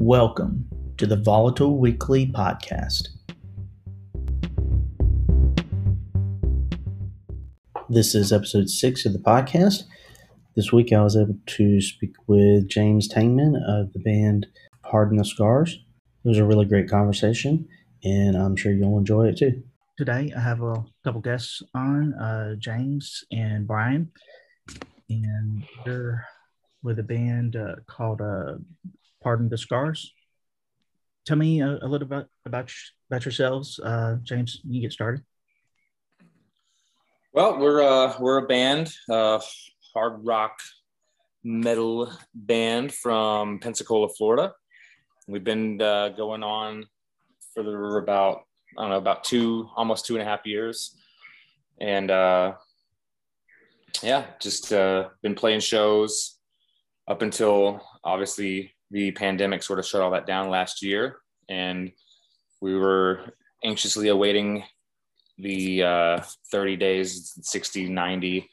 Welcome to the Volatile Weekly Podcast. This is episode six of the podcast. This week I was able to speak with James Tangman of the band Pardon the Scars. It was a really great conversation, and I'm sure you'll enjoy it too. Today I have a couple guests on, uh, James and Brian, and they're with a band uh, called uh, Pardon the Scars. Tell me a, a little bit about about yourselves, uh, James. You get started. Well, we're uh, we're a band, uh, hard rock metal band from Pensacola, Florida. We've been uh, going on for about I don't know about two almost two and a half years, and uh, yeah, just uh, been playing shows up until obviously the pandemic sort of shut all that down last year, and we were anxiously awaiting the uh, 30 days, 60, 90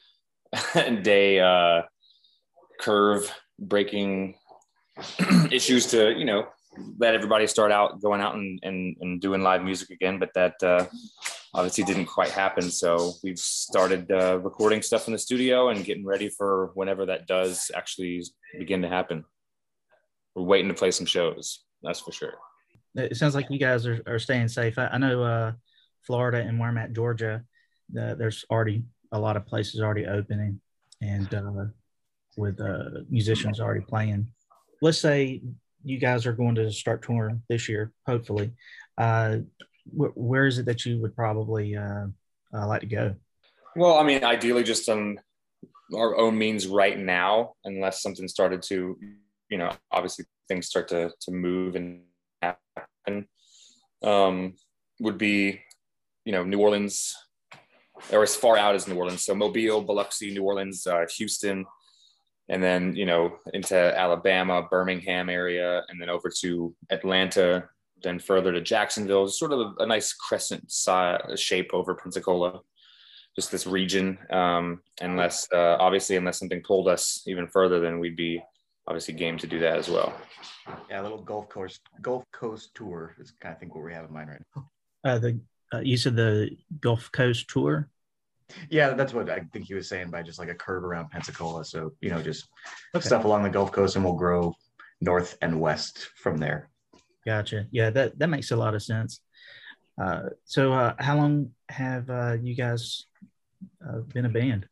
day uh, curve breaking issues to, you know, let everybody start out going out and, and, and doing live music again. But that uh, obviously didn't quite happen. So we've started uh, recording stuff in the studio and getting ready for whenever that does actually begin to happen we're waiting to play some shows. That's for sure. It sounds like you guys are, are staying safe. I, I know uh, Florida and where I'm at, Georgia, uh, there's already a lot of places already opening and uh, with uh, musicians already playing. Let's say you guys are going to start touring this year, hopefully. Uh, wh- where is it that you would probably uh, like to go? Well, I mean, ideally, just on our own means right now, unless something started to you know, obviously things start to, to move and happen, um, would be, you know, New Orleans or as far out as New Orleans. So Mobile, Biloxi, New Orleans, uh, Houston, and then, you know, into Alabama, Birmingham area, and then over to Atlanta, then further to Jacksonville, sort of a, a nice crescent shape over Pensacola just this region. Um, unless, uh, obviously, unless something pulled us even further, then we'd be obviously game to do that as well. Yeah, a little Gulf Coast Gulf Coast tour is kind of think what we have in mind right now. Uh, the uh, you said the Gulf Coast tour. Yeah, that's what I think he was saying by just like a curve around Pensacola. So you know, just okay. stuff along the Gulf Coast, and we'll grow north and west from there. Gotcha. Yeah, that that makes a lot of sense. Uh, so, uh, how long have uh, you guys uh, been a band?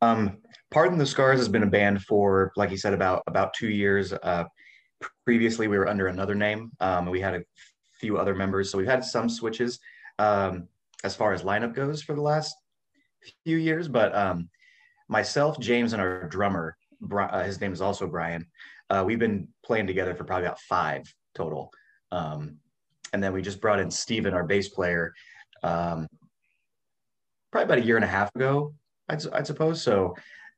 Um, Pardon the Scars has been a band for, like you said, about about two years. Uh, previously, we were under another name. Um, we had a few other members, so we've had some switches um, as far as lineup goes for the last few years. But um, myself, James, and our drummer, uh, his name is also Brian. Uh, we've been playing together for probably about five total. Um, and then we just brought in Steven, our bass player, um, probably about a year and a half ago, I'd, I'd suppose. So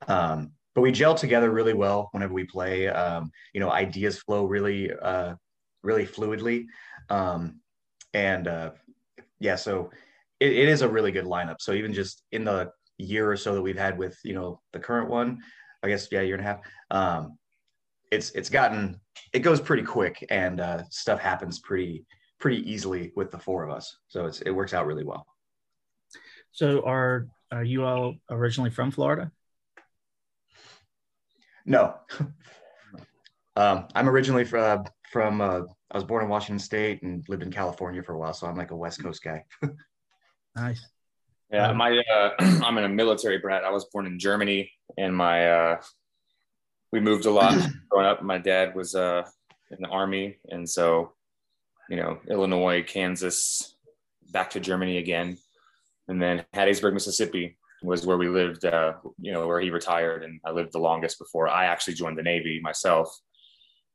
um, but we gel together really well whenever we play. Um, you know, ideas flow really, uh, really fluidly. Um, and uh, yeah, so it, it is a really good lineup. So even just in the year or so that we've had with you know the current one, I guess yeah, year and a half. Um, it's it's gotten it goes pretty quick and uh, stuff happens pretty pretty easily with the four of us. So it's it works out really well. So are are you all originally from Florida? No. um, I'm originally from, from uh, I was born in Washington State and lived in California for a while, so I'm like a West Coast guy. nice. Yeah, my uh, I'm in a military brat. I was born in Germany, and my uh, we moved a lot growing up. My dad was uh, in the army, and so you know Illinois, Kansas, back to Germany again, and then Hattiesburg, Mississippi, was where we lived, uh, you know, where he retired. And I lived the longest before I actually joined the Navy myself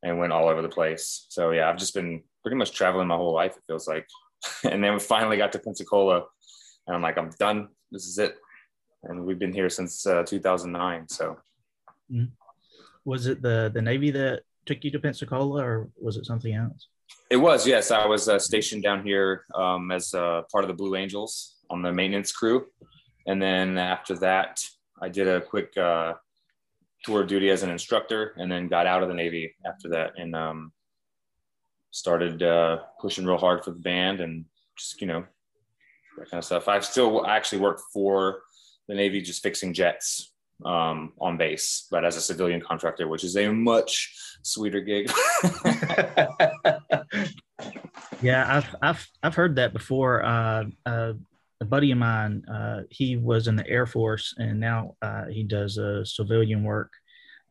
and went all over the place. So, yeah, I've just been pretty much traveling my whole life, it feels like. and then we finally got to Pensacola and I'm like, I'm done. This is it. And we've been here since uh, 2009. So, mm-hmm. was it the, the Navy that took you to Pensacola or was it something else? It was, yes. I was uh, stationed down here um, as uh, part of the Blue Angels on the maintenance crew. And then after that, I did a quick uh, tour of duty as an instructor and then got out of the Navy after that and um, started uh, pushing real hard for the band and just you know that kind of stuff. I still actually work for the Navy, just fixing jets um, on base, but as a civilian contractor, which is a much sweeter gig. yeah, I've I've I've heard that before. Uh, uh, a buddy of mine, uh, he was in the Air Force, and now uh, he does uh, civilian work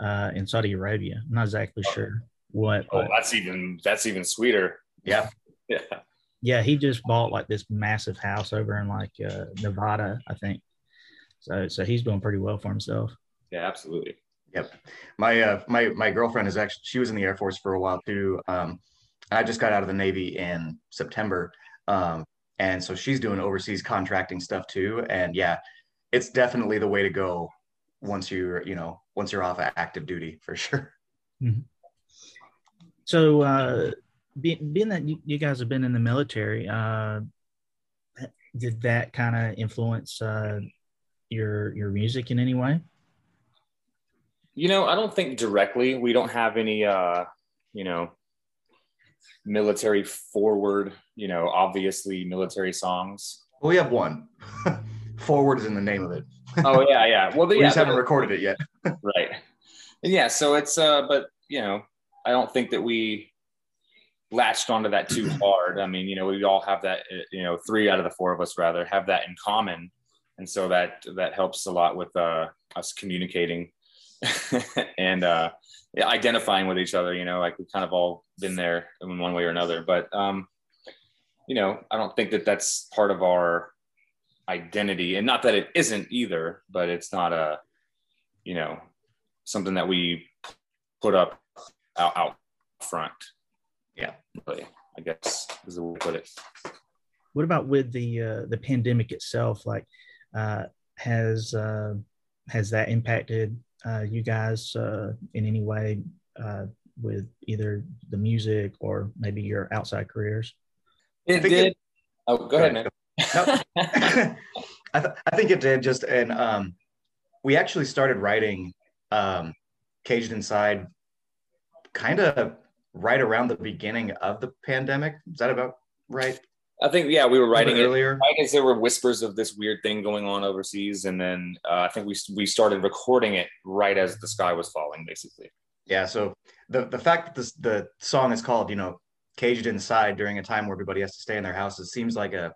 uh, in Saudi Arabia. I'm not exactly oh. sure what. Oh, that's even that's even sweeter. Yeah, yeah, yeah. He just bought like this massive house over in like Nevada, I think. So so he's doing pretty well for himself. Yeah, absolutely. Yep. My uh my my girlfriend is actually she was in the Air Force for a while too. Um I just got out of the Navy in September. Um and so she's doing overseas contracting stuff too. And yeah, it's definitely the way to go once you're, you know, once you're off active duty for sure. Mm-hmm. So uh being, being that you, you guys have been in the military, uh did that kind of influence uh your your music in any way? You know, I don't think directly. We don't have any uh, you know, military forward, you know, obviously military songs. Well, we have one. forward is in the name of it. oh yeah, yeah. Well, we yeah, just haven't recorded it yet. right. And yeah, so it's uh, but you know, I don't think that we latched onto that too hard. I mean, you know, we all have that. You know, three out of the four of us rather have that in common and so that that helps a lot with uh, us communicating and uh, identifying with each other. You know, like we've kind of all been there in one way or another. But um, you know, I don't think that that's part of our identity, and not that it isn't either. But it's not a you know something that we put up out, out front. Yeah, really, I guess is the way to put it. What about with the uh, the pandemic itself? Like, uh, has uh, has that impacted you guys uh, in any way uh, with either the music or maybe your outside careers? It did. It, oh, go ahead, man. No. I, th- I think it did just, and um, we actually started writing um, Caged Inside kind of right around the beginning of the pandemic. Is that about right? I think yeah, we were writing earlier. Right as there were whispers of this weird thing going on overseas, and then uh, I think we we started recording it right as the sky was falling, basically. Yeah. So the the fact that this the song is called you know caged inside during a time where everybody has to stay in their houses seems like a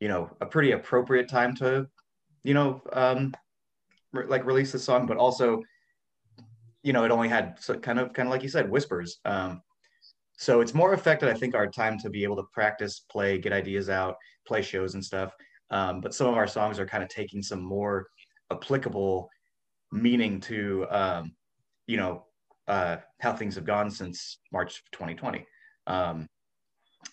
you know a pretty appropriate time to you know um re- like release the song, but also you know it only had so kind of kind of like you said whispers. Um, so it's more affected, I think, our time to be able to practice, play, get ideas out, play shows and stuff. Um, but some of our songs are kind of taking some more applicable meaning to, um, you know, uh, how things have gone since March 2020. Um,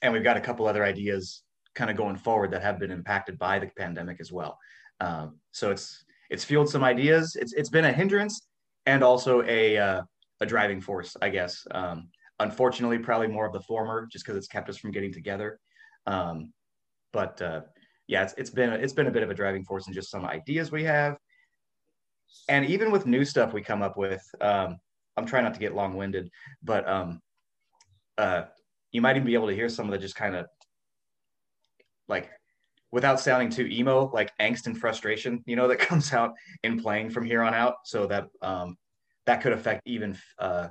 and we've got a couple other ideas kind of going forward that have been impacted by the pandemic as well. Um, so it's it's fueled some ideas. It's it's been a hindrance and also a uh, a driving force, I guess. Um, Unfortunately, probably more of the former, just because it's kept us from getting together. Um, but uh, yeah, it's, it's been it's been a bit of a driving force in just some ideas we have, and even with new stuff we come up with. Um, I'm trying not to get long winded, but um, uh, you might even be able to hear some of the just kind of like without sounding too emo, like angst and frustration, you know, that comes out in playing from here on out. So that um, that could affect even uh,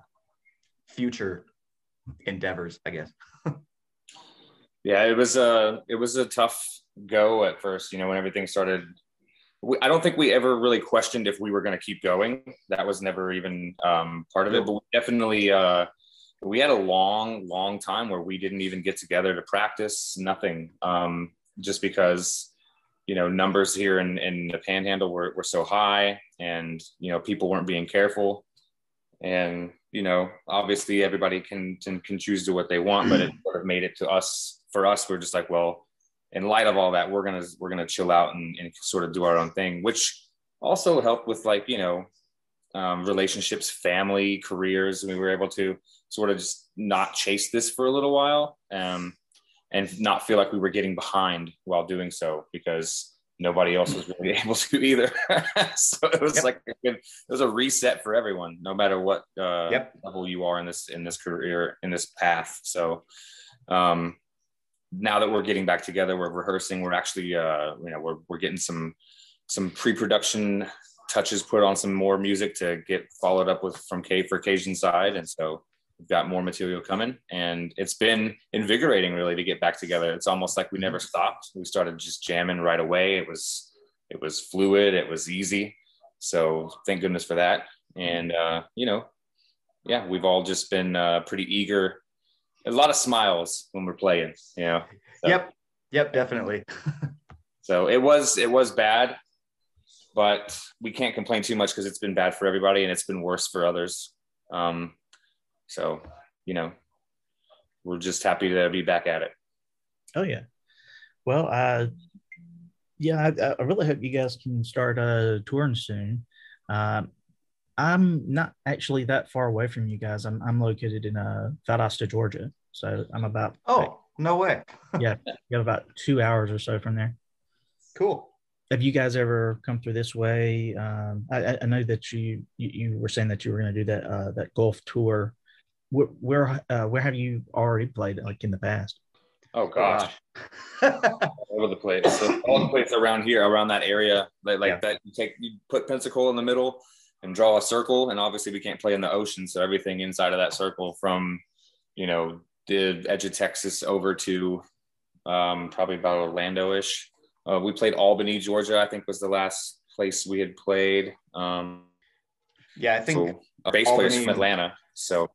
future endeavors, I guess. yeah, it was a it was a tough go at first. You know, when everything started. We, I don't think we ever really questioned if we were going to keep going. That was never even um, part of it. But we definitely uh, we had a long, long time where we didn't even get together to practice. Nothing, um, just because you know numbers here in, in the Panhandle were, were so high, and you know people weren't being careful, and you know, obviously everybody can, can, can choose to what they want, but it sort of made it to us. For us, we're just like, well, in light of all that, we're gonna we're gonna chill out and, and sort of do our own thing, which also helped with like you know um, relationships, family, careers. We were able to sort of just not chase this for a little while um, and not feel like we were getting behind while doing so because nobody else was really able to either. so it was yep. like a good, it was a reset for everyone, no matter what uh, yep. level you are in this in this career in this path. So um, now that we're getting back together, we're rehearsing. We're actually, uh, you know, we're we're getting some some pre-production touches put on some more music to get followed up with from Caged Inside, and so we've got more material coming. And it's been invigorating, really, to get back together. It's almost like we never stopped. We started just jamming right away. It was it was fluid. It was easy. So thank goodness for that. And uh, you know, yeah, we've all just been uh, pretty eager. A lot of smiles when we're playing. You know. So. Yep. Yep. Definitely. so it was it was bad but we can't complain too much because it's been bad for everybody and it's been worse for others. Um, so, you know, we're just happy to be back at it. Oh yeah. Well, uh, yeah, I, I really hope you guys can start uh, touring soon. Um, I'm not actually that far away from you guys. I'm, I'm located in uh, Valdosta, Georgia. So I'm about. Oh, like, no way. yeah. Got about two hours or so from there. Cool have you guys ever come through this way? Um, I, I, know that you, you, you were saying that you were going to do that uh, that Gulf tour. Where where, uh, where have you already played like in the past? Oh gosh, all over the place. So all the places around here, around that area, like, like yeah. that. You take you put Pensacola in the middle and draw a circle, and obviously we can't play in the ocean, so everything inside of that circle, from you know the edge of Texas over to um, probably about Orlando-ish, uh, we played Albany, Georgia. I think was the last place we had played. Um, yeah, I think so a bass Albany, player's from Atlanta. So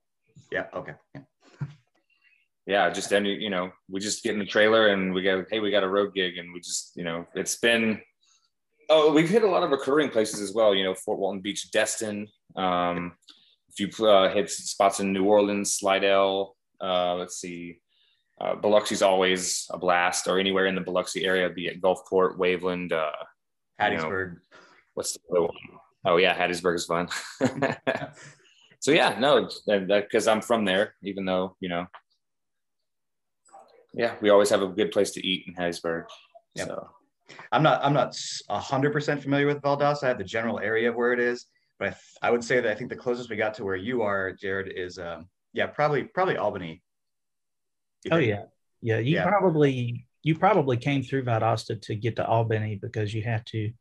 yeah, okay. Yeah. yeah, just any you know, we just get in the trailer and we go, hey, we got a road gig, and we just you know, it's been. Oh, we've hit a lot of recurring places as well. You know, Fort Walton Beach, Destin. Um, a few uh, hit spots in New Orleans, Slidell. Uh, let's see, uh, Biloxi's always a blast, or anywhere in the Biloxi area, be it Gulfport, Waveland, uh, Hattiesburg. You know, what's the other one? Oh yeah, Hattiesburg is fun. so yeah, no, because I'm from there, even though you know, yeah, we always have a good place to eat in Hattiesburg. Yep. So I'm not I'm not hundred percent familiar with Valdosta. I have the general area of where it is, but I, I, would say that I think the closest we got to where you are, Jared, is um, yeah, probably probably Albany. Oh yeah, yeah. You yeah. probably you probably came through Valdosta to get to Albany because you had to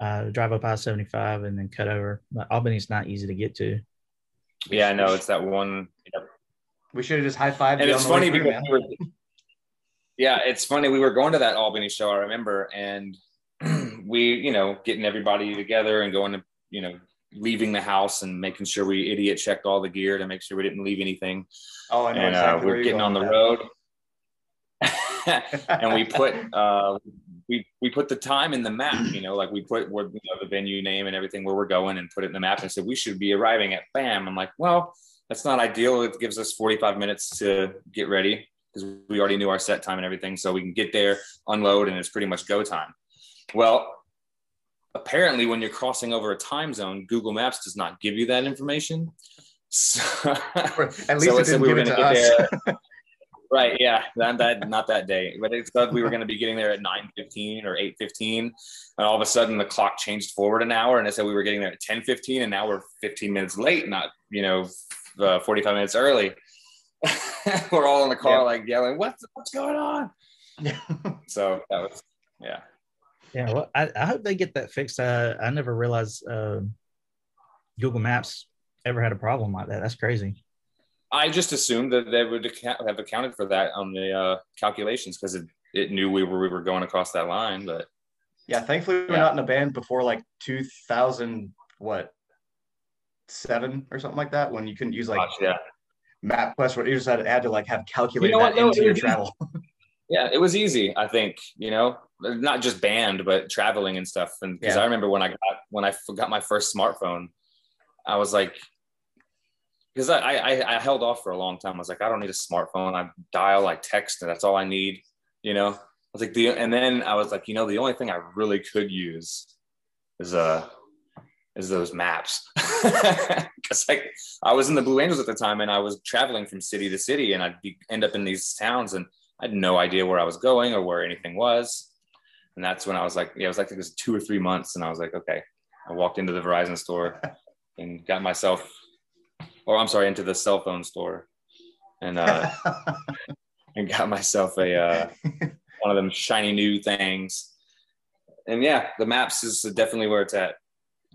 uh, drive up I seventy five and then cut over. But Albany's not easy to get to. Yeah, I know it's that one. Yep. We should have just high fived. And it's funny because we were, yeah, it's funny. We were going to that Albany show, I remember, and we, you know, getting everybody together and going to, you know, leaving the house and making sure we idiot checked all the gear to make sure we didn't leave anything. Oh, I know. And exactly uh, we're getting on the road. and we put uh, we we put the time in the map, you know, like we put where, you know, the venue name and everything where we're going and put it in the map and said we should be arriving at BAM. I'm like, well, that's not ideal. It gives us 45 minutes to get ready because we already knew our set time and everything, so we can get there, unload, and it's pretty much go time. Well, apparently when you're crossing over a time zone google maps does not give you that information so, at least so it didn't we give it to us. Right yeah that, that not that day but it said we were going to be getting there at 9.15 or 8.15 and all of a sudden the clock changed forward an hour and it said we were getting there at 10.15 and now we're 15 minutes late not you know uh, 45 minutes early we're all in the car yeah. like yelling what's what's going on so that was yeah yeah, well, I, I hope they get that fixed. Uh, I never realized uh, Google Maps ever had a problem like that. That's crazy. I just assumed that they would have accounted for that on the uh, calculations because it, it knew we were we were going across that line. But yeah, thankfully we're not in a band before like 2000 what seven or something like that when you couldn't use like Gosh, yeah. MapQuest where you just had, had to like have calculated you know that no, into your travel. yeah, it was easy. I think you know not just band but traveling and stuff and because yeah. i remember when i got when i got my first smartphone i was like because I, I, I held off for a long time. I was like i don't need a smartphone. I dial i text and that's all i need you know? I was like the and then i was like you know the only thing i really could use is uh is those maps. Because like i was in the blue angels at the time and i was traveling from city to city and i'd be, end up in these towns and i had no idea where i was going or where anything was. And that's when I was like, yeah, it was like it was two or three months, and I was like, okay. I walked into the Verizon store and got myself, or I'm sorry, into the cell phone store, and uh, and got myself a uh, one of them shiny new things. And yeah, the maps is definitely where it's at.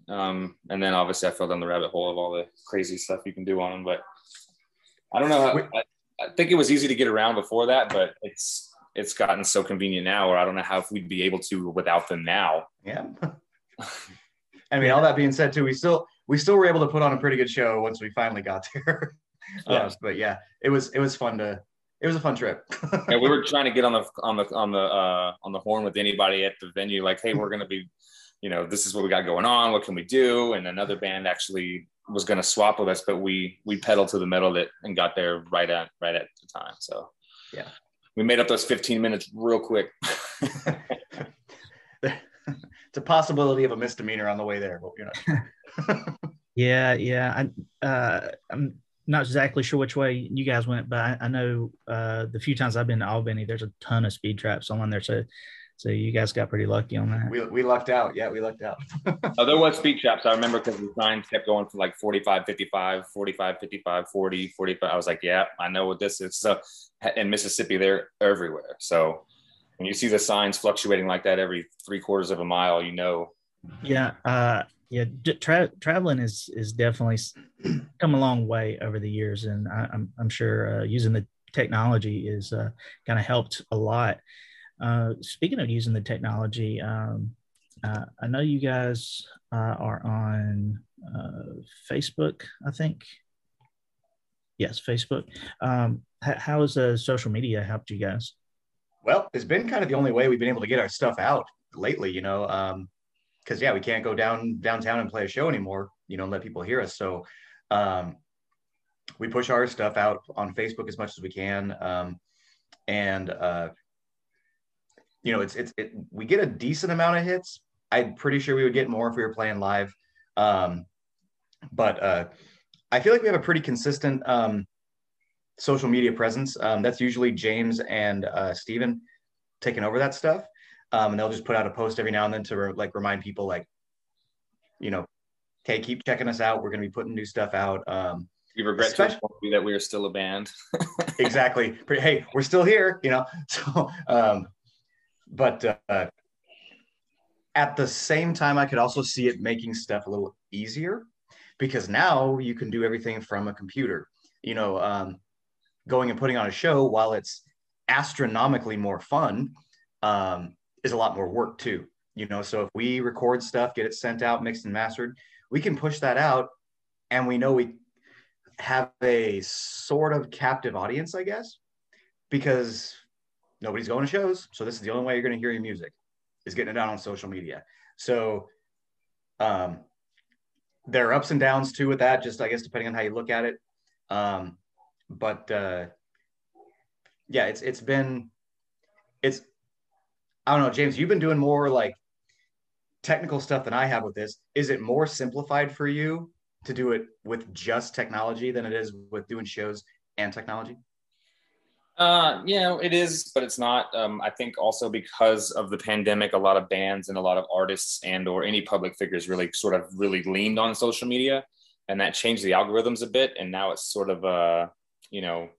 Um, and then obviously I fell down the rabbit hole of all the crazy stuff you can do on them. But I don't know. How, I, I think it was easy to get around before that, but it's it's gotten so convenient now, or I don't know how if we'd be able to without them now. Yeah. I mean, all that being said, too, we still we still were able to put on a pretty good show once we finally got there. yeah. Uh, but yeah, it was it was fun to it was a fun trip. yeah, we were trying to get on the on the on the uh, on the horn with anybody at the venue, like, hey, we're gonna be, you know, this is what we got going on. What can we do? And another band actually was gonna swap with us, but we we pedaled to the metal that and got there right at right at the time. So yeah, we made up those 15 minutes real quick. it's a possibility of a misdemeanor on the way there, but you know. Yeah, yeah. I, uh, I'm not exactly sure which way you guys went, but I, I know uh, the few times I've been to Albany, there's a ton of speed traps on there. So, so you guys got pretty lucky on that. We, we lucked out. Yeah, we lucked out. oh, there was speed traps. I remember because the signs kept going from like 45, 55, 45, 55, 40, 45. I was like, yeah, I know what this is. So in Mississippi, they're everywhere. So when you see the signs fluctuating like that every three quarters of a mile, you know. Yeah. Uh, yeah, tra- traveling is is definitely come a long way over the years, and I, am I'm, I'm sure uh, using the technology is uh, kind of helped a lot. Uh, speaking of using the technology, um, uh, I know you guys uh, are on uh, Facebook. I think yes, Facebook. Um, h- how has social media helped you guys? Well, it's been kind of the only way we've been able to get our stuff out lately. You know. Um, because yeah, we can't go down downtown and play a show anymore, you know, and let people hear us. So um, we push our stuff out on Facebook as much as we can, um, and uh, you know, it's it's it, we get a decent amount of hits. I'm pretty sure we would get more if we were playing live, um, but uh, I feel like we have a pretty consistent um, social media presence. Um, that's usually James and uh, Steven taking over that stuff um, and they'll just put out a post every now and then to re- like remind people like you know hey keep checking us out. We're going to be putting new stuff out. Um, we regret especially, that we are still a band. Exactly. Hey we're still here you know? So um, but uh, at the same time i could also see it making stuff a little easier because now you can do everything from a computer. You know um, going and putting on a show while it's astronomically more fun um, is a lot more work too. You know, so if we record stuff, get it sent out, mixed and mastered, we can push that out and we know we have a sort of captive audience, I guess, because nobody's going to shows. So this is the only way you're going to hear your music is getting it out on social media. So um, there are ups and downs too with that, just I guess depending on how you look at it. Um, but uh, yeah, it's it's been it's I don't know, James, you've been doing more like technical stuff than I have with this. Is it more simplified for you to do it with just technology than it is with doing shows and technology? Uh, yeah, it is, but it's not. Um, I think also because of the pandemic, a lot of bands and a lot of artists and or any public figures really sort of really leaned on social media, and that changed the algorithms a bit. And now it's sort of uh, you know,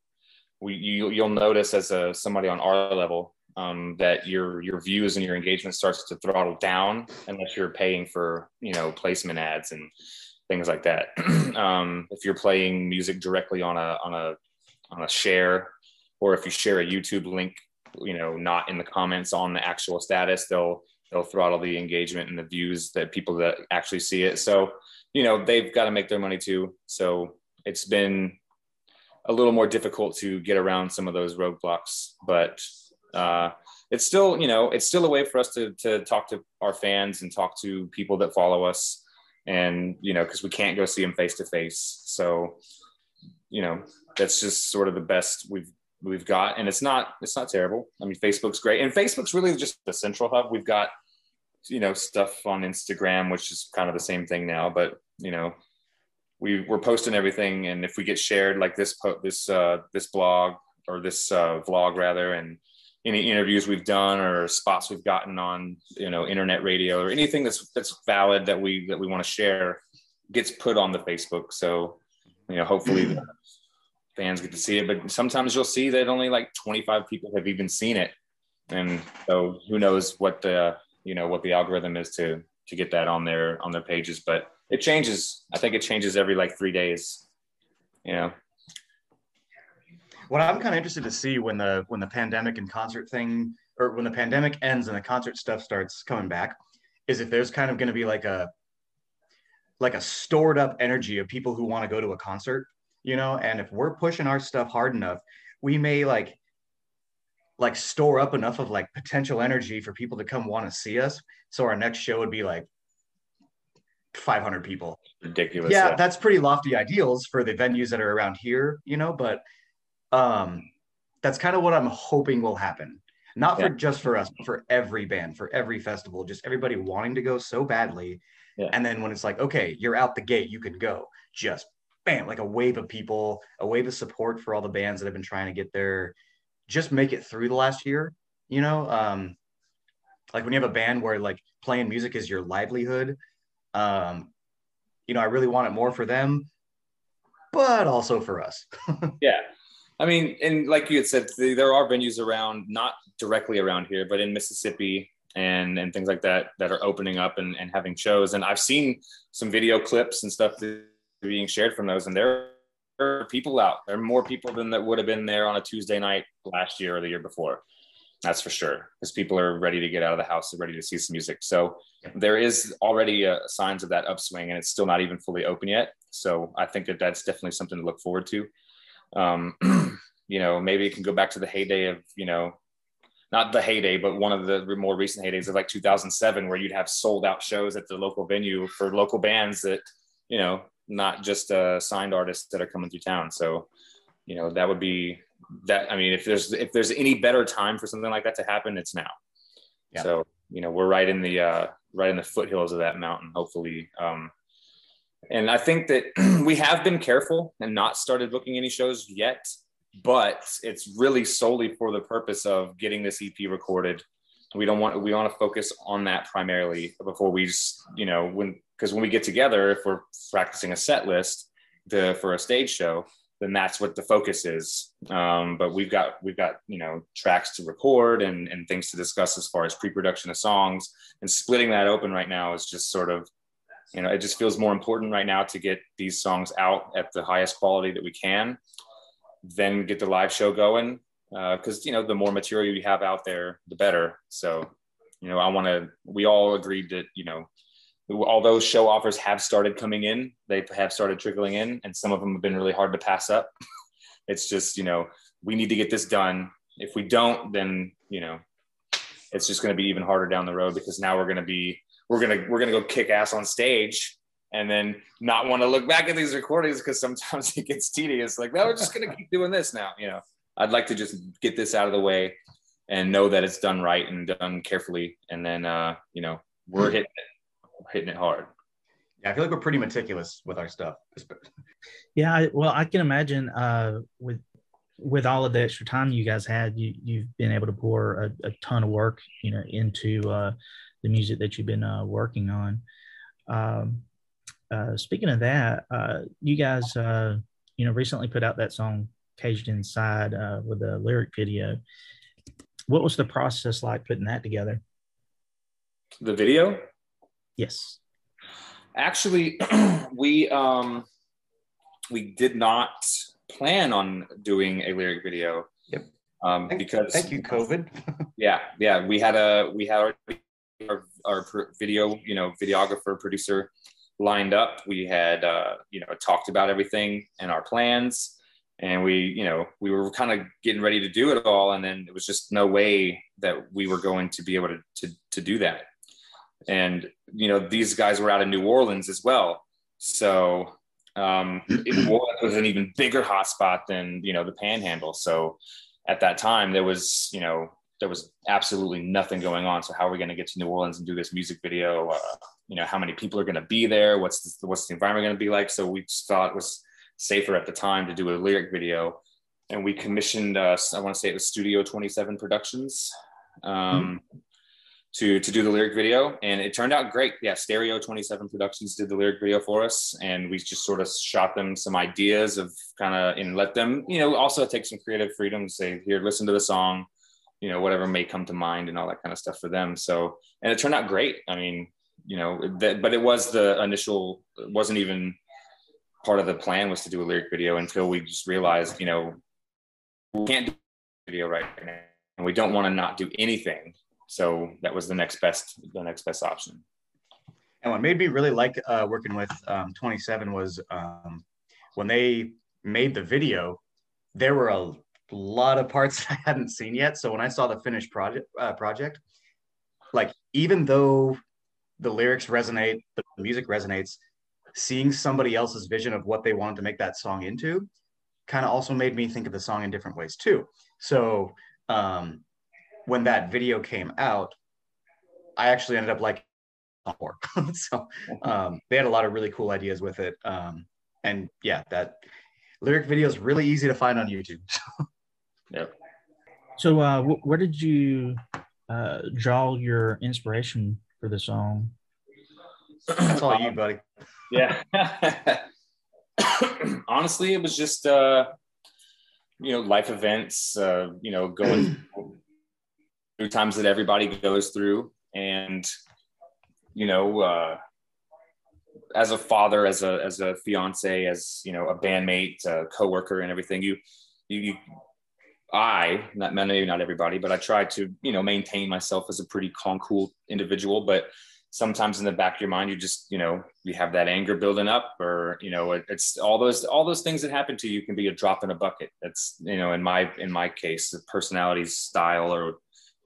we you you'll notice as a somebody on our level, um, that your your views and your engagement starts to throttle down unless you're paying for you know placement ads and things like that. um, if you're playing music directly on a on a on a share, or if you share a YouTube link, you know, not in the comments on the actual status, they'll they'll throttle the engagement and the views that people that actually see it. So you know they've got to make their money too. So it's been a little more difficult to get around some of those roadblocks, but uh, it's still you know it's still a way for us to to talk to our fans and talk to people that follow us and you know because we can't go see them face to face so you know that's just sort of the best we've we've got. And it's not it's not terrible. I mean facebook's great. And facebook's really just the central hub. We've got you know stuff on instagram which is kind of the same thing now. But you know we we're posting everything. And if we get shared like this po- this uh this blog or this uh vlog rather and any interviews we've done or spots we've gotten on you know internet radio or anything that's that's valid that we that we want to share gets put on the facebook so you know hopefully fans get to see it. But sometimes you'll see that only like 25 people have even seen it, and so who knows what the you know what the algorithm is to to get that on their on their pages. But it changes. I think it changes every like three days. You know. What I'm kind of interested to see when the when the pandemic and concert thing, or when the pandemic ends and the concert stuff starts coming back, is if there's kind of going to be like a like a stored up energy of people who want to go to a concert, you know, and if we're pushing our stuff hard enough, we may like like store up enough of like potential energy for people to come want to see us. So our next show would be like 500 people. Ridiculous. Yeah, yeah, that's pretty lofty ideals for the venues that are around here, you know, but um that's kind of what I'm hoping will happen. Not for yeah. just for us, but for every band, for every festival, just everybody wanting to go so badly. Yeah. And then when it's like, okay, you're out the gate, you can go. Just bam, like a wave of people, a wave of support for all the bands that have been trying to get there just make it through the last year you know um like when you have a band where like playing music is your livelihood um you know i really want it more for them but also for us yeah i mean and like you had said there are venues around not directly around here but in mississippi and and things like that that are opening up and, and having shows and i've seen some video clips and stuff being shared from those and there are people out. There are more people than that would have been there on a Tuesday night last year or the year before. That's for sure, because people are ready to get out of the house, they're ready to see some music. So there is already uh, signs of that upswing, and it's still not even fully open yet. So I think that that's definitely something to look forward to. Um, you know, maybe it can go back to the heyday of you know, not the heyday, but one of the more recent heydays of like 2007, where you'd have sold out shows at the local venue for local bands that you know not just uh, signed artists that are coming through town. So, you know, that would be that. I mean, if there's if there's any better time for something like that to happen, it's now. Yeah. So, you know, we're right in the uh, right in the foothills of that mountain. Hopefully, um, and I think that we have been careful and not started booking any shows yet. But it's really solely for the purpose of getting this EP recorded we don't want we want to focus on that primarily before we just you know when because when we get together if we're practicing a set list to, for a stage show then that's what the focus is um, but we've got we've got you know tracks to record and, and things to discuss as far as pre-production of songs and splitting that open right now is just sort of you know it just feels more important right now to get these songs out at the highest quality that we can then get the live show going because uh, you know the more material you have out there, the better. So, you know, I want to. We all agreed that you know, although show offers have started coming in, they have started trickling in, and some of them have been really hard to pass up. it's just you know, we need to get this done. If we don't, then you know, it's just going to be even harder down the road because now we're going to be we're gonna we're gonna go kick ass on stage and then not want to look back at these recordings because sometimes it gets tedious. Like, no, we're just gonna keep doing this now, you know. I'd like to just get this out of the way and know that it's done right and done carefully. And then, uh, you know, we're hitting it, hitting it hard. Yeah, I feel like we're pretty meticulous with our stuff. Yeah, I, well, I can imagine uh, with with all of the extra time you guys had, you you've been able to pour a, a ton of work, you know, into uh, the music that you've been uh, working on. Um, uh, speaking of that, uh, you guys, uh, you know, recently put out that song caged inside uh, with a lyric video. What was the process like putting that together? The video? Yes. Actually, we um, we did not plan on doing a lyric video. Yep. Um, because thank you, COVID. yeah, yeah, we had a we had our, our, our video, you know, videographer producer lined up. We had uh, you know talked about everything and our plans. And we you know we were kind of getting ready to do it all. And then it was just no way that we were going to be able to to, to do that. And you know these guys were out of new orleans as well. So um orleans was an even bigger hotspot than you know the panhandle. So at that time there was you know there was absolutely nothing going on. So how are we going to get to new orleans and do this music video? Uh, you know how many people are going to be there? What's the, what's the environment going to be like? So we just thought it was safer at the time to do a lyric video. And we commissioned, uh, I want to say it was Studio 27 Productions um, mm-hmm. to to do the lyric video, and it turned out great. Yeah, Stereo Twenty Seven Productions did the lyric video for us, and we just sort of shot them some ideas of kind of and let them, you know, also take some creative freedom to say, here, listen to the song, you know, whatever may come to mind, and all that kind of stuff for them. So, and it turned out great. I mean, you know, that, but it was the initial, it wasn't even part of the plan was to do a lyric video until we just realized, you know, we can't do video right now, and we don't want to not do anything so that was the next best the next best option and what made me really like uh, working with um, 27 was um, when they made the video there were a lot of parts i hadn't seen yet so when i saw the finished project uh, project like even though the lyrics resonate the music resonates seeing somebody else's vision of what they wanted to make that song into kind of also made me think of the song in different ways too so um, when that video came out, I actually ended up like more. so um, they had a lot of really cool ideas with it. Um, and yeah, that lyric video is really easy to find on YouTube. yep. So uh, wh- where did you uh, draw your inspiration for the song? That's all you, buddy. Yeah. Honestly, it was just uh, you know life events. Uh, you know, going through times that everybody goes through and you know uh, as a father as a as a fiance as you know a bandmate a coworker and everything you you, you i not maybe not everybody but i try to you know maintain myself as a pretty calm cool individual. But sometimes in the back of your mind you just you know you have that anger building up or you know it, it's all those all those things that happen to you can be a drop in a bucket. That's you know in my in my case the personality style or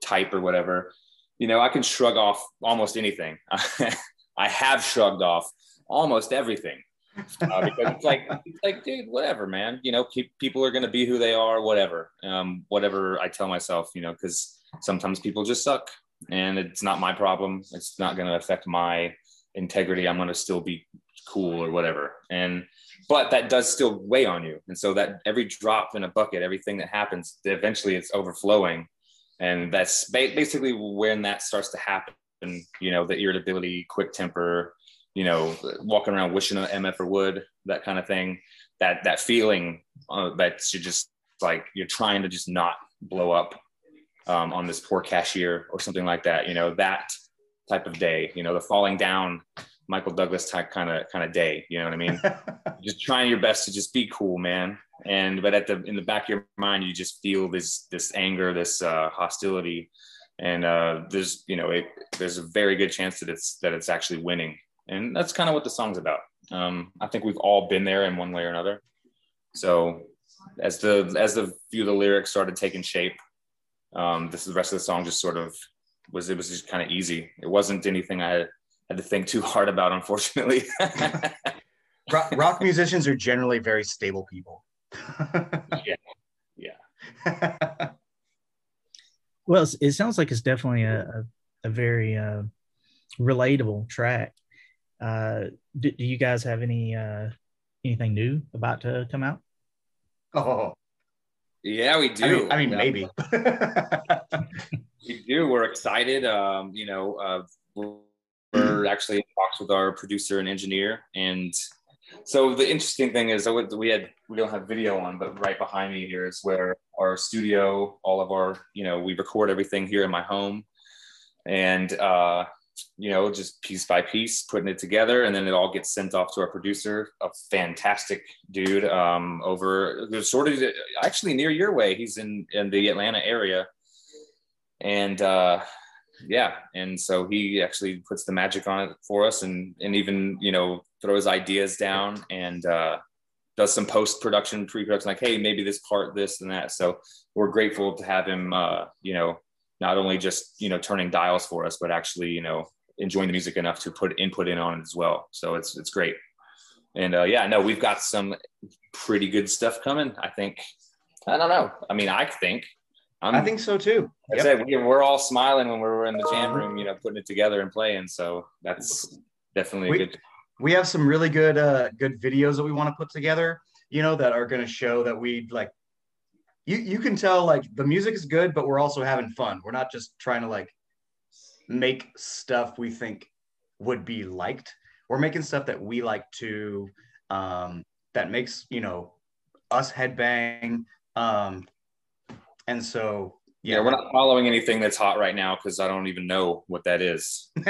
type or whatever, you know, I can shrug off almost anything. I have shrugged off almost everything uh, because it's like, it's like, dude, whatever, man. You know, keep, people are going to be who they are, whatever, um, whatever I tell myself, you know, because sometimes people just suck, and it's not my problem. It's not going to affect my integrity. I'm going to still be cool or whatever, and but that does still weigh on you, and so that every drop in a bucket, everything that happens, eventually it's overflowing and that's ba- basically when that starts to happen you know the irritability quick temper you know walking around wishing an mf or would that kind of thing that that feeling uh, that you just like you're trying to just not blow up um, on this poor cashier or something like that you know that type of day you know the falling down michael douglas type kind of kind of day you know what i mean? Just trying your best to just be cool man. And but at the in the back of your mind you just feel this this anger this uh, hostility. And uh, there's you know it, there's a very good chance that it's that it's actually winning and that's kind of what the song's about. Um, i think we've all been there in one way or another. So as the as the few of the lyrics started taking shape um, this the rest of the song just sort of was it was just kind of easy. It wasn't anything i had, had to think too hard about unfortunately. Rock, rock musicians are generally very stable people. Yeah, yeah. well, it sounds like it's definitely a a, a very uh, relatable track. Uh, do, do, you guys have any uh, anything new about to come out? Oh, yeah, we do. I mean, I mean maybe. we do. We're excited. Um, you know, uh, we're, we're actually in talks with our producer and engineer, and so the interesting thing is we had we don't have video on, but right behind me here is where our studio, all of our you know we record everything here in my home, and uh, you know just piece by piece putting it together, and then it all gets sent off to our producer, a fantastic dude um, over sort of actually near your way. He's in in the Atlanta area, and. Uh, yeah and so he actually puts the magic on it for us and and even you know throws ideas down and uh, does some post production, pre production, like, hey, maybe this part, this and that. So we're grateful to have him, uh, you know, not only just you know turning dials for us, but actually you know enjoying the music enough to put input in on it as well. So it's it's great. And uh, yeah, no, we've got some pretty good stuff coming. I think. I don't know. I mean, I think. I'm, i think so too. I yep. said we, we're all smiling when we're in the jam room, you know, putting it together and playing. So that's definitely we, good we have some really good uh, good videos that we want to put together you know that are going to show that we like you you can tell like the music is good but we're also having fun we're not just trying to like make stuff we think would be liked. We're making stuff that we like to um, that makes you know us headbang. Um, and so yeah, we're not following anything that's hot right now because I don't even know what that is.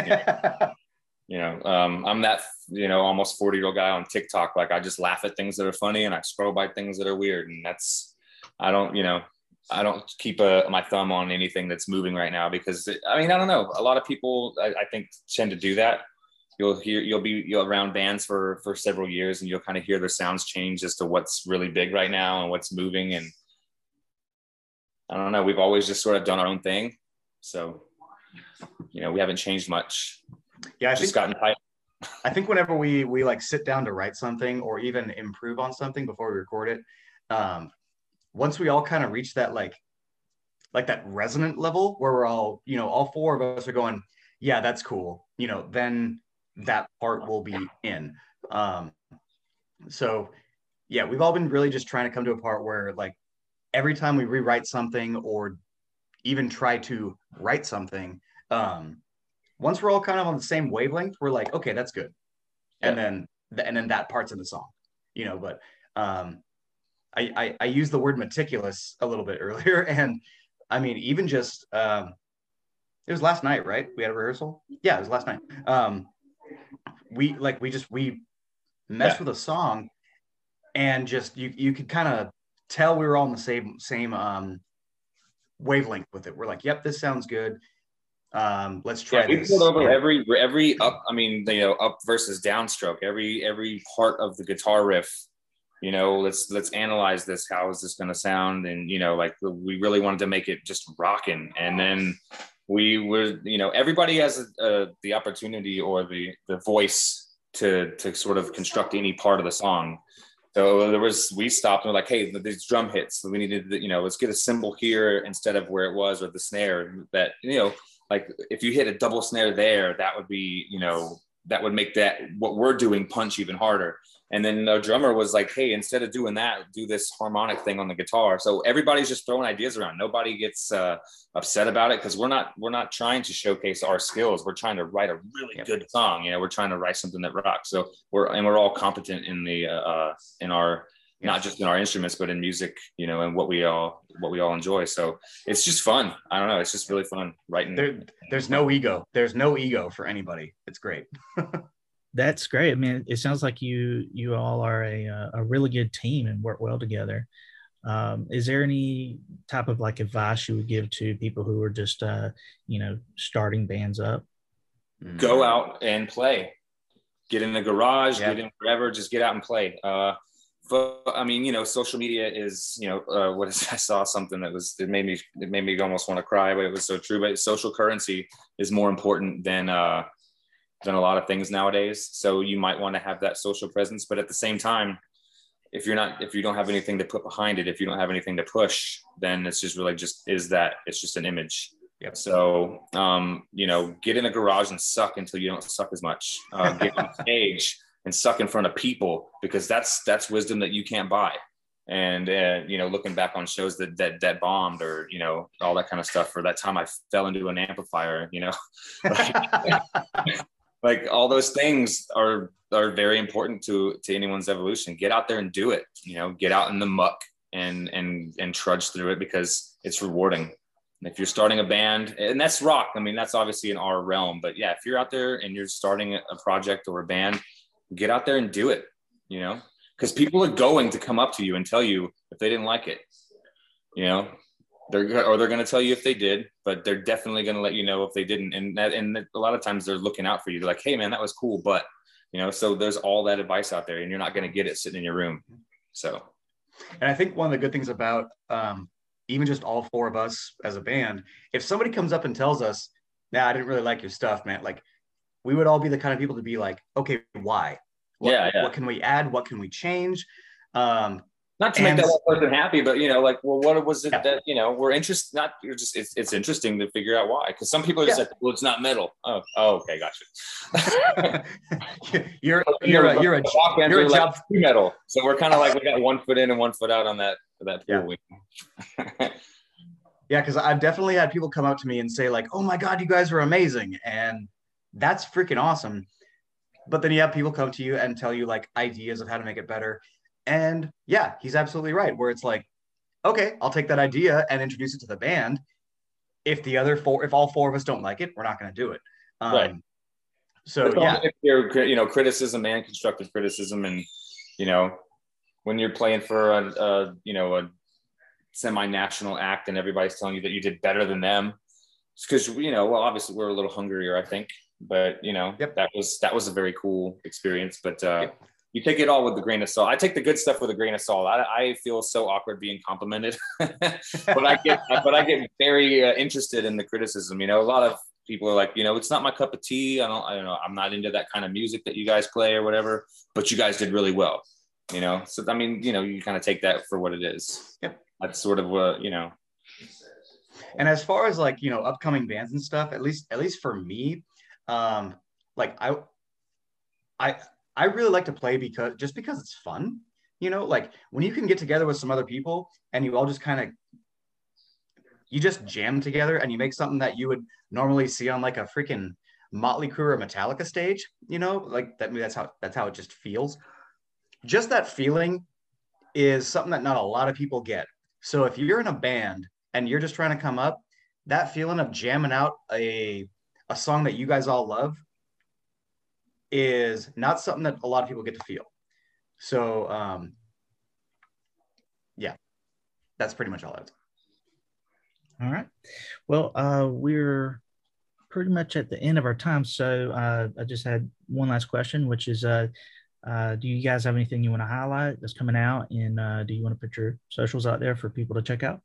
you know, um, I'm that you know almost 40 year old guy on TikTok. Like I just laugh at things that are funny and I scroll by things that are weird, and that's I don't you know I don't keep a, my thumb on anything that's moving right now because it, I mean I don't know. A lot of people I, I think tend to do that. You'll hear you'll be you'll around bands for for several years and you'll kind of hear their sounds change as to what's really big right now and what's moving. And i don't know. We've always just sort of done our own thing. So you know we haven't changed much. Yeah i just think, gotten tight. I think whenever we we like sit down to write something or even improve on something before we record it um once we all kind of reach that like like that resonant level where we're all you know all four of us are going yeah that's cool you know then that part will be in. Um, so yeah, we've all been really just trying to come to a part where like every time we rewrite something or even try to write something, um, once we're all kind of on the same wavelength, we're like, okay, that's good. And then and then that part's in the song, you know, but um I, I, I used the word meticulous a little bit earlier. And I mean, even just um it was last night, right? We had a rehearsal. Yeah, it was last night. Um, we like we just we messed yeah. with a song and just you you could kind of tell we were all in the same same um wavelength with it. We're like, yep, this sounds good. Um, let's try. Yeah, we pulled over every every up. I mean, you know, up versus downstroke. Every every part of the guitar riff. You know, let's let's analyze this. How is this going to sound? And you know, like we really wanted to make it just rocking. And then we were, you know, everybody has uh, the opportunity or the the voice to to sort of construct any part of the song. So there was, we stopped and we're like, hey, these drum hits, we needed, you know, let's get a cymbal here instead of where it was or the snare that, you know, like if you hit a double snare there, that would be, you know, that would make that what we're doing punch even harder. And then the drummer was like, hey, instead of doing that, do this harmonic thing on the guitar. So everybody's just throwing ideas around. Nobody gets uh, upset about it because we're not we're not trying to showcase our skills. We're trying to write a really yep. good song. You know, we're trying to write something that rocks. So we're and we're all competent in the uh, uh in our not just in our instruments but in music you know and what we all what we all enjoy so it's just fun i don't know it's just really fun writing there, there's no ego there's no ego for anybody it's great that's great. I mean, it sounds like you you all are a uh, a really good team and work well together. Um, is there any type of like advice you would give to people who are just uh, you know starting bands up? Go out and play. Get in the garage. Yeah. Get in wherever. Just get out and play. Uh, but I mean, you know, social media is, you know, uh, what is, I saw something that was, it made me, it made me almost want to cry, but it was so true. But social currency is more important than, uh, than a lot of things nowadays. So you might want to have that social presence, but at the same time, if you're not, if you don't have anything to put behind it, if you don't have anything to push, then it's just really just is that it's just an image. Yep. So, um, you know, get in a garage and suck until you don't suck as much. Uh, get on stage and suck in front of people because that's that's wisdom that you can't buy. And uh, you know, looking back on shows that that that bombed or you know all that kind of stuff, or that time I fell into an amplifier, you know, like all those things are are very important to to anyone's evolution. Get out there and do it you know get out in the muck and and and trudge through it because it's rewarding. If you're starting a band and that's rock i mean that's obviously in our realm but yeah if you're out there and you're starting a project or a band get out there and do it you know because people are going to come up to you and tell you if they didn't like it you know they're or they're going to tell you if they did, but they're definitely going to let you know if they didn't. And that, and a lot of times they're looking out for you. They're like, "Hey, man, that was cool," but you know, so there's all that advice out there, and you're not going to get it sitting in your room. So, and I think one of the good things about um, even just all four of us as a band, if somebody comes up and tells us, "Nah, I didn't really like your stuff, man," like we would all be the kind of people to be like, "Okay, why? What, yeah, yeah. what can we add? What can we change?" Um, not to and, make that one person happy, but you know, like, well, what was it yeah. that you know we're interested? Not you're just it's, it's interesting to figure out why because some people are just yeah. like, well, it's not metal. Oh, oh okay, gotcha. you're you're a, you're a rock band you're a job metal, so we're kind of like we got one foot in and one foot out on that that pool. Yeah. Yeah, because I've definitely had people come up to me and say, like, oh my God, you guys are amazing. And that's freaking awesome. But then you have people come to you and tell you like ideas of how to make it better. And yeah, he's absolutely right. Where it's like, okay, I'll take that idea and introduce it to the band. If the other four, if all four of us don't like it, we're not going to do it. Um, Right. So It's yeah, if you're, you know, criticism and constructive criticism, and you know, when you're playing for a, a you know a semi-national act and everybody's telling you that you did better than them, because you know, well, obviously we're a little hungrier, I think, but you know, Yep. that was that was a very cool experience. But uh, Yep. You take it all with a grain of salt. I take the good stuff with a grain of salt. I, I feel so awkward being complimented, but I get but I get very uh, interested in the criticism. You know, a lot of people are like, you know, it's not my cup of tea. I don't, I don't know. I'm not into that kind of music that you guys play or whatever. But you guys did really well. You know, so I mean, you know, you kind of take that for what it is. Yep. That's sort of what you know. and as far as like you know upcoming bands and stuff at least at least for me um like i i i really like to play because just because it's fun you know like when you can get together with some other people and you all just kind of you just jam together and you make something that you would normally see on like a freaking motley crue or metallica stage you know like that that's how that's how it just feels. Just that feeling is something that not a lot of people get. So if you're in a band and you're just trying to come up, that feeling of jamming out a a song that you guys all love is not something that a lot of people get to feel. So um yeah, that's pretty much all I have. All right. Well, uh, we're pretty much at the end of our time. So uh, I just had one last question, which is uh, uh, do you guys have anything you want to highlight that's coming out? And uh, do you want to put your socials out there for people to check out?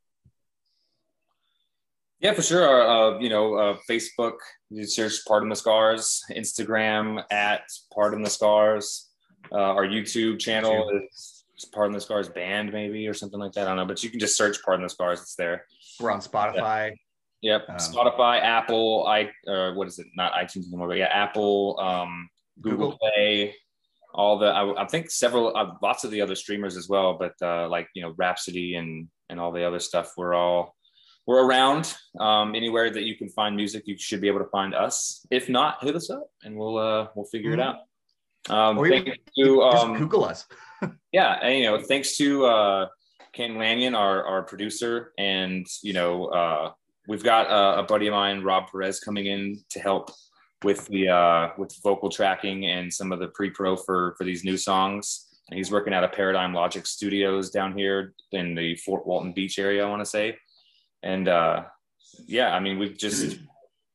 Yeah, for sure. Uh, you know, uh, Facebook, you search Pardon the Scars, Instagram at Pardon the Scars. Uh, our YouTube channel is Pardon the Scars Band, maybe, or something like that. I don't know, but you can just search Pardon the Scars. It's there. We're on Spotify. Yep. Um, Spotify, Apple, I, uh, what is it? Not iTunes anymore, but yeah, Apple, um, Google, Google. Play, all the, I, I think several, uh, lots of the other streamers as well, but uh, like, you know, Rhapsody and, and all the other stuff, we're all, we're around um, anywhere that you can find music. You should be able to find us. If not, hit us up and we'll uh, we'll figure it Mhm. out. Um, Or thank you. Just Um, Google us. yeah, and you know, thanks to uh, Ken Lanyon, our our producer, and you know, uh, we've got uh, a buddy of mine, Rob Perez, coming in to help with the uh, with vocal tracking and some of the pre-pro for for these new songs. And he's working out of Paradigm Logic Studios down here in the Fort Walton Beach area, I want to say. And uh, yeah, I mean, we've just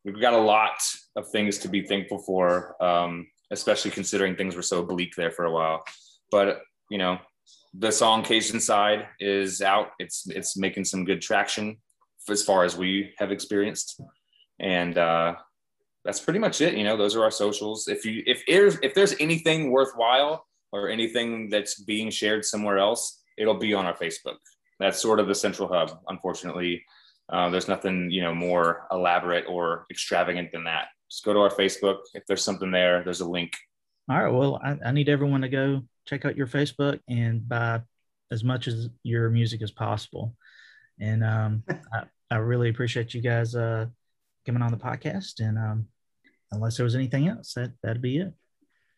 we've got a lot of things to be thankful for, um, especially considering things were so bleak there for a while. But you know, the song Caged Inside is out. It's it's making some good traction as far as we have experienced, and uh, that's pretty much it. You know, those are our socials. If you if there's if there's anything worthwhile or anything that's being shared somewhere else, it'll be on our Facebook. That's sort of the central hub. Unfortunately, uh, there's nothing you know more elaborate or extravagant than that. Just go to our Facebook. If there's something there, there's a link. All right. Well, I, I need everyone to go check out your Facebook and buy as much as your music as possible. And um, I, I really appreciate you guys uh, coming on the podcast. And um, unless there was anything else, that that'd be it.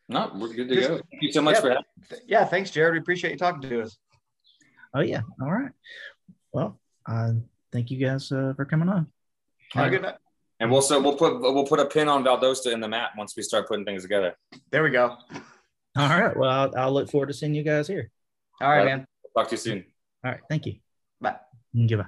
No, we're good to Just- go. Thank you so much Yeah. for having. Th- Yeah, thanks, Jared. We appreciate you talking to us. Oh yeah. All right. Well, uh, thank you guys uh, for coming on. Have a good night. And we'll so we'll put we'll put a pin on Valdosta in the map once we start putting things together. There we go. All right. Well, I'll, I'll look forward to seeing you guys here. All right, Right. man. Talk to you soon. All right. Thank you. Bye. Goodbye.